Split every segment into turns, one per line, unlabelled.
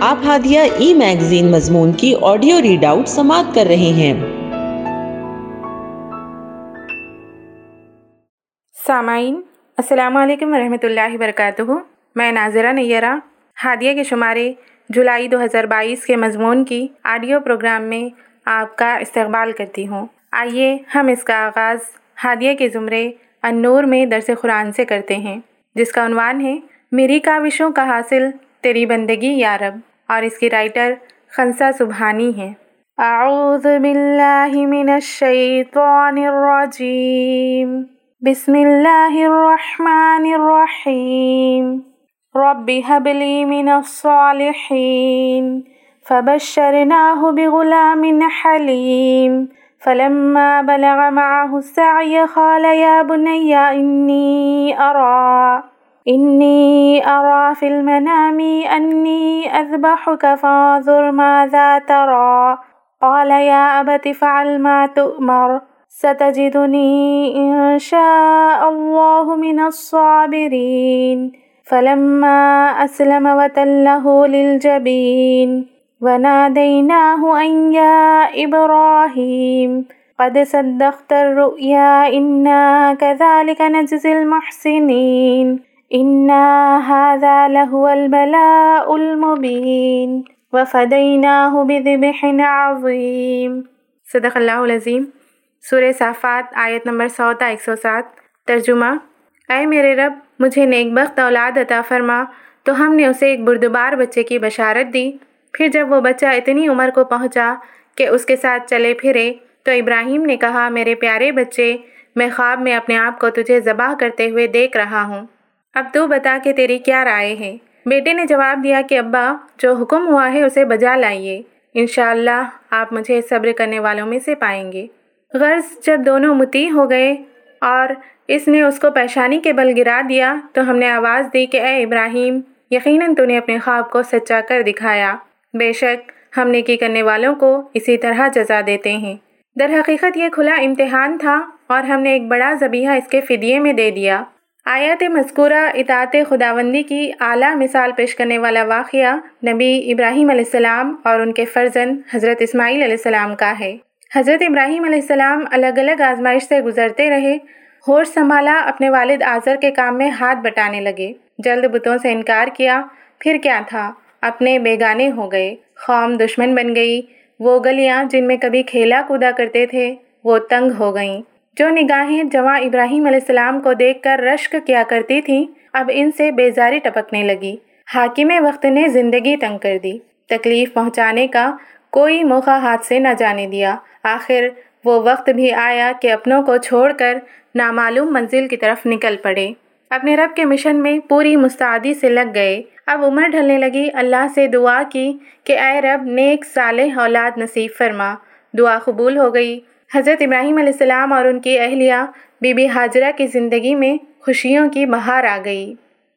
آپ ہادیہ ای میگزین مضمون کی آڈیو ریڈ آؤٹ سماعت کر رہے ہیں۔
سامعین، السلام علیکم ورحمۃ اللہ وبرکاتہ۔ میں ناظرہ نیرہ، ہادیہ کے شمارے جولائی دو ہزار بائیس کے مضمون کی آڈیو پروگرام میں آپ کا استقبال کرتی ہوں۔ آئیے ہم اس کا آغاز ہادیہ کے زمرے النور میں درس قرآن سے کرتے ہیں، جس کا عنوان ہے، میری کاوشوں کا حاصل تیری بندگی یا رب اور اس کی رائٹر خنسا سبحانی ہے اعوذ باللہ من الشیطان الرجیم۔ بسم اللہ الرحمن الرحیم۔ رب حب لی من الصالحین۔ فبشرناہ بغلام حلیم۔ فلما بلغ معه السعی قال، یا بنی انی ارى إني أرى في المنام أني أذبحك، فانظر ماذا ترى. قال، يا أبت فعل ما تؤمر. ستجدني إن شاء الله من الصابرين. فلما أسلم وتله للجبين. وناديناه أن يا إبراهيم، قد صدقت الرؤيا، إنا كذلك نجزي المحسنين. هذا لهو البلاء المبين وفديناه بذبح عظيم. صدق اللہ العظیم، سورہ صافات، آیت نمبر سو تا ایک سو سات. ترجمہ، اے میرے رب، مجھے نیک بخت اولاد عطا فرما، تو ہم نے اسے ایک بردبار بچے کی بشارت دی۔ پھر جب وہ بچہ اتنی عمر کو پہنچا کہ اس کے ساتھ چلے پھرے، تو ابراہیم نے کہا، میرے پیارے بچے، میں خواب میں اپنے آپ کو تجھے ذبح کرتے ہوئے دیکھ رہا ہوں۔ اب تو بتا کہ تیری کیا رائے ہے۔ بیٹے نے جواب دیا کہ ابا، جو حکم ہوا ہے اسے بجا لائیے۔ انشاءاللہ آپ مجھے صبر کرنے والوں میں سے پائیں گے۔ غرض جب دونوں متی ہو گئے اور اس نے اس کو پیشانی کے بل گرا دیا تو ہم نے آواز دی کہ اے ابراہیم، یقیناً تو نے اپنے خواب کو سچا کر دکھایا۔ بے شک ہم نے کی کرنے والوں کو اسی طرح جزا دیتے ہیں۔ در حقیقت یہ کھلا امتحان تھا اور ہم نے ایک بڑا ذبیحہ اس کے فدیے میں دے دیا۔ آیات مذکورہ اطاعت خداوندی کی اعلیٰ مثال پیش کرنے والا واقعہ نبی ابراہیم علیہ السلام اور ان کے فرزند حضرت اسماعیل علیہ السلام کا ہے۔ حضرت ابراہیم علیہ السلام الگ الگ آزمائش سے گزرتے رہے ہوش سنبھالا اپنے والد آذر کے کام میں ہاتھ بٹانے لگے۔ جلد بتوں سے انکار کیا، پھر کیا تھا؟ اپنے بیگانے ہو گئے قوم دشمن بن گئی۔ وہ گلیاں جن میں کبھی کھیلا کودا کرتے تھے، وہ تنگ ہو گئیں۔ جو نگاہیں جواں ابراہیم علیہ السلام کو دیکھ کر رشک کیا کرتی تھیں، اب ان سے بیزاری ٹپکنے لگی۔ حاکم وقت نے زندگی تنگ کر دی۔ تکلیف پہنچانے کا کوئی موقع ہاتھ سے نہ جانے دیا۔ آخر وہ وقت بھی آیا کہ اپنوں کو چھوڑ کر نامعلوم منزل کی طرف نکل پڑے۔ اپنے رب کے مشن میں پوری مستعدی سے لگ گئے۔ اب عمر ڈھلنے لگی۔ اللہ سے دعا کی کہ اے رب، نیک صالح اولاد نصیب فرما۔ دعا قبول ہو گئی۔ حضرت ابراہیم علیہ السلام اور ان کی اہلیہ بی بی حاجرہ کی زندگی میں خوشیوں کی بہار آ گئی۔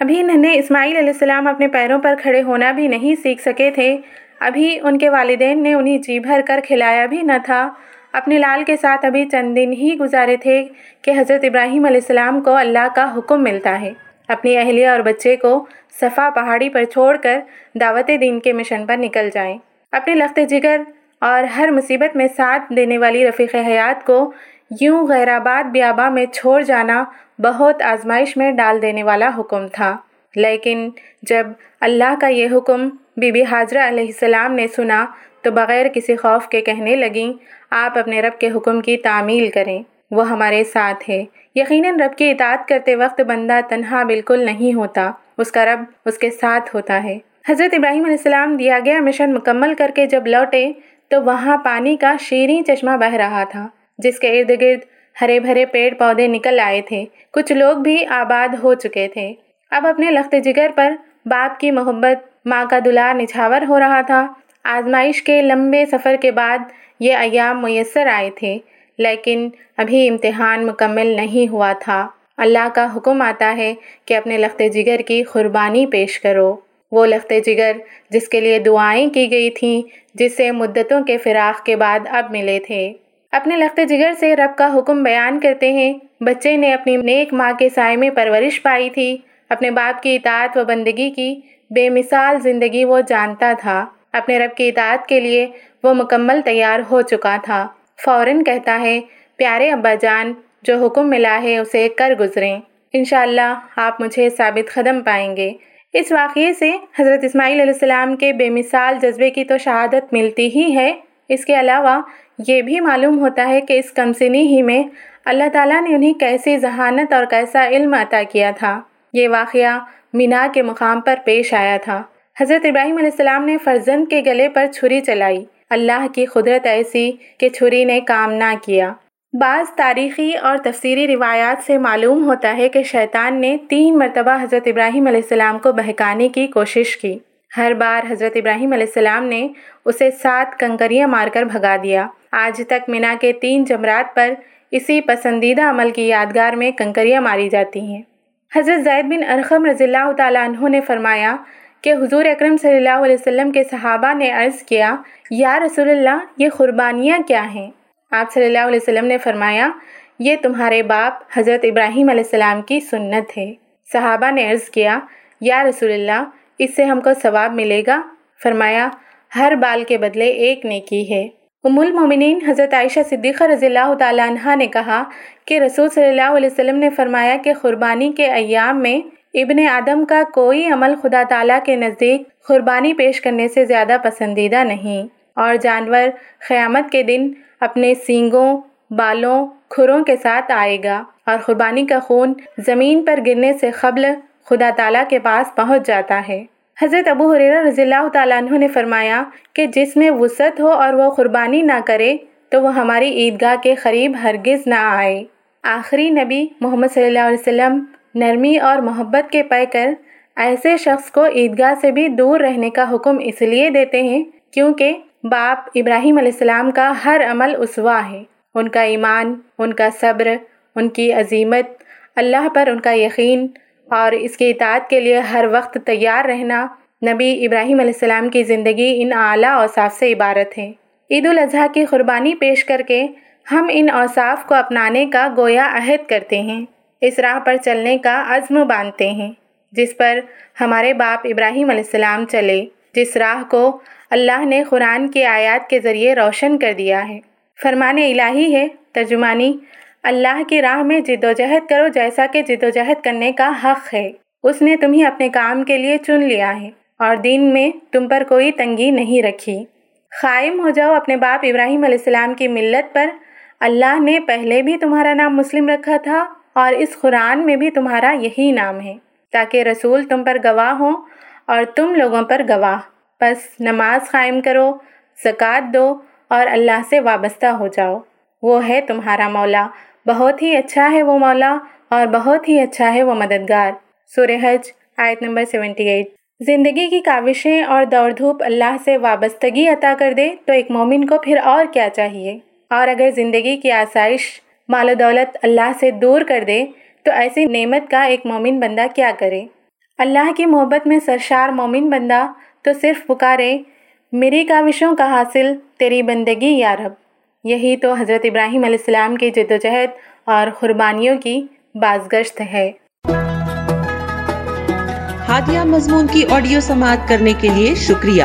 ابھی ننھے اسماعیل علیہ السلام اپنے پیروں پر کھڑے ہونا بھی نہیں سیکھ سکے تھے۔ ابھی ان کے والدین نے انہیں جی بھر کر کھلایا بھی نہ تھا۔ اپنے لال کے ساتھ ابھی چند دن ہی گزارے تھے کہ حضرت ابراہیم علیہ السلام کو اللہ کا حکم ملتا ہے۔ اپنی اہلیہ اور بچے کو صفا پہاڑی پر چھوڑ کر دعوت دین کے مشن پر نکل جائیں۔ اپنے لخت جگر اور ہر مصیبت میں ساتھ دینے والی رفیق حیات کو یوں غیر آباد بیابا میں چھوڑ جانا بہت آزمائش میں ڈال دینے والا حکم تھا۔ لیکن جب اللہ کا یہ حکم بی بی حاضرہ علیہ السلام نے سنا تو بغیر کسی خوف کے کہنے لگیں، آپ اپنے رب کے حکم کی تعمیل کریں۔ وہ ہمارے ساتھ ہے۔ یقیناً رب کی اطاعت کرتے وقت بندہ تنہا بالکل نہیں ہوتا، اس کا رب اس کے ساتھ ہوتا ہے۔ حضرت ابراہیم علیہ السلام دیا گیا مشن مکمل کر کے جب لوٹے تو وہاں پانی کا شیریں چشمہ بہ رہا تھا، جس کے ارد گرد ہرے بھرے پیڑ پودے نکل آئے تھے۔ کچھ لوگ بھی آباد ہو چکے تھے۔ اب اپنے لخت جگر پر باپ کی محبت، ماں کا دلار نچھاور ہو رہا تھا۔ آزمائش کے لمبے سفر کے بعد یہ ایام میسر آئے تھے، لیکن ابھی امتحان مکمل نہیں ہوا تھا۔ اللہ کا حکم آتا ہے کہ اپنے لخت جگر کی قربانی پیش کرو۔ وہ لخت جگر جس کے لیے دعائیں کی گئی تھیں، جس سے مدتوں کے فراق کے بعد اب ملے تھے۔ اپنے لخت جگر سے رب کا حکم بیان کرتے ہیں۔ بچے نے اپنی نیک ماں کے سائے میں پرورش پائی تھی۔ اپنے باپ کی اطاعت و بندگی کی بے مثال زندگی وہ جانتا تھا۔ اپنے رب کی اطاعت کے لیے وہ مکمل تیار ہو چکا تھا۔ فوراً کہتا ہے، پیارے ابا جان، جو حکم ملا ہے اسے کر گزریں۔ انشاءاللہ آپ مجھے ثابت قدم پائیں گے۔ اس واقعے سے حضرت اسماعیل علیہ السلام کے بے مثال جذبے کی تو شہادت ملتی ہی ہے۔ اس کے علاوہ یہ بھی معلوم ہوتا ہے کہ اس کمسنی ہی میں اللہ تعالیٰ نے انہیں کیسی ذہانت اور کیسا علم عطا کیا تھا۔ یہ واقعہ مینا کے مقام پر پیش آیا تھا۔ حضرت ابراہیم علیہ السلام نے فرزند کے گلے پر چھری چلائی۔ اللہ کی قدرت ایسی کہ چھری نے کام نہ کیا۔ بعض تاریخی اور تفسیری روایات سے معلوم ہوتا ہے کہ شیطان نے تین مرتبہ حضرت ابراہیم علیہ السلام کو بہکانے کی کوشش کی۔ ہر بار حضرت ابراہیم علیہ السلام نے اسے سات کنکریاں مار کر بھگا دیا۔ آج تک مینا کے تین جمرات پر اسی پسندیدہ عمل کی یادگار میں کنکریاں ماری جاتی ہیں۔ حضرت زید بن ارخم رضی اللہ تعالیٰ عنہ نے فرمایا کہ حضور اکرم صلی اللہ علیہ وسلم کے صحابہ نے عرض کیا، یا رسول اللہ، یہ قربانیاں کیا ہیں؟ آپ صلی اللہ علیہ وسلم نے فرمایا، یہ تمہارے باپ حضرت ابراہیم علیہ السلام کی سنت ہے۔ صحابہ نے عرض کیا، یا رسول اللہ، اس سے ہم کو ثواب ملے گا۔ فرمایا، ہر بال کے بدلے ایک نیکی ہے۔ ام المومنین حضرت عائشہ صدیقہ رضی اللہ تعالیٰ عنہ نے کہا کہ رسول صلی اللہ علیہ وسلم نے فرمایا کہ قربانی کے ایام میں ابن آدم کا کوئی عمل خدا تعالیٰ کے نزدیک قربانی پیش کرنے سے زیادہ پسندیدہ نہیں۔ اور جانور قیامت کے دن اپنے سینگوں، بالوں، کھروں کے ساتھ آئے گا اور قربانی کا خون زمین پر گرنے سے قبل خدا تعالیٰ کے پاس پہنچ جاتا ہے۔ حضرت ابو حریرہ رضی اللہ تعالیٰ عنہ نے فرمایا کہ جس میں وسعت ہو اور وہ قربانی نہ کرے تو وہ ہماری عیدگاہ کے قریب ہرگز نہ آئے۔ آخری نبی محمد صلی اللہ علیہ وسلم نرمی اور محبت کے پے کر ایسے شخص کو عیدگاہ سے بھی دور رہنے کا حکم اس لیے دیتے ہیں کیونکہ باپ ابراہیم علیہ السلام کا ہر عمل اسوا ہے۔ ان کا ایمان، ان کا صبر، ان کی عظیمت، اللہ پر ان کا یقین اور اس کی اطاعت کے لیے ہر وقت تیار رہنا نبی ابراہیم علیہ السلام کی زندگی ان اعلیٰ اوصاف سے عبارت ہے۔ عید الاضحیٰ کی قربانی پیش کر کے ہم ان اوصاف کو اپنانے کا گویا عہد کرتے ہیں۔ اس راہ پر چلنے کا عزم باندھتے ہیں، جس پر ہمارے باپ ابراہیم علیہ السلام چلے۔ جس راہ کو اللہ نے قرآن کی آیات کے ذریعے روشن کر دیا ہے۔ فرمان الہی ہے۔ ترجمانی، اللہ کی راہ میں جد و جہد کرو جیسا کہ جد و جہد کرنے کا حق ہے۔ اس نے تمہیں اپنے کام کے لیے چن لیا ہے اور دین میں تم پر کوئی تنگی نہیں رکھی۔ قائم ہو جاؤ اپنے باپ ابراہیم علیہ السلام کی ملت پر۔ اللہ نے پہلے بھی تمہارا نام مسلم رکھا تھا اور اس قرآن میں بھی تمہارا یہی نام ہے۔ تاکہ رسول تم پر گواہ ہوں اور تم لوگوں پر گواہ۔ بس نماز قائم کرو، زکوٰۃ دو اور اللہ سے وابستہ ہو جاؤ۔ وہ ہے تمہارا مولا۔ بہت ہی اچھا ہے وہ مولا اور بہت ہی اچھا ہے وہ مددگار۔ سورہ حج، آیت نمبر سیونٹی ایٹ۔ زندگی کی کاوشیں اور دوڑ دھوپ اللہ سے وابستگی عطا کر دے تو ایک مومن کو پھر اور کیا چاہیے؟ اور اگر زندگی کی آسائش مال و دولت اللہ سے دور کر دے تو ایسی نعمت کا ایک مومن بندہ کیا کرے؟ اللہ کی محبت میں سرشار مومن بندہ تو صرف پکارے میری کاوشوں کا حاصل تیری بندگی یا رب۔ یہی تو حضرت ابراہیم علیہ السلام کی جد و جہد اور قربانیوں کی بازگشت ہے۔
ہادیہ مضمون کی آڈیو سماعت کرنے کے لیے شکریہ۔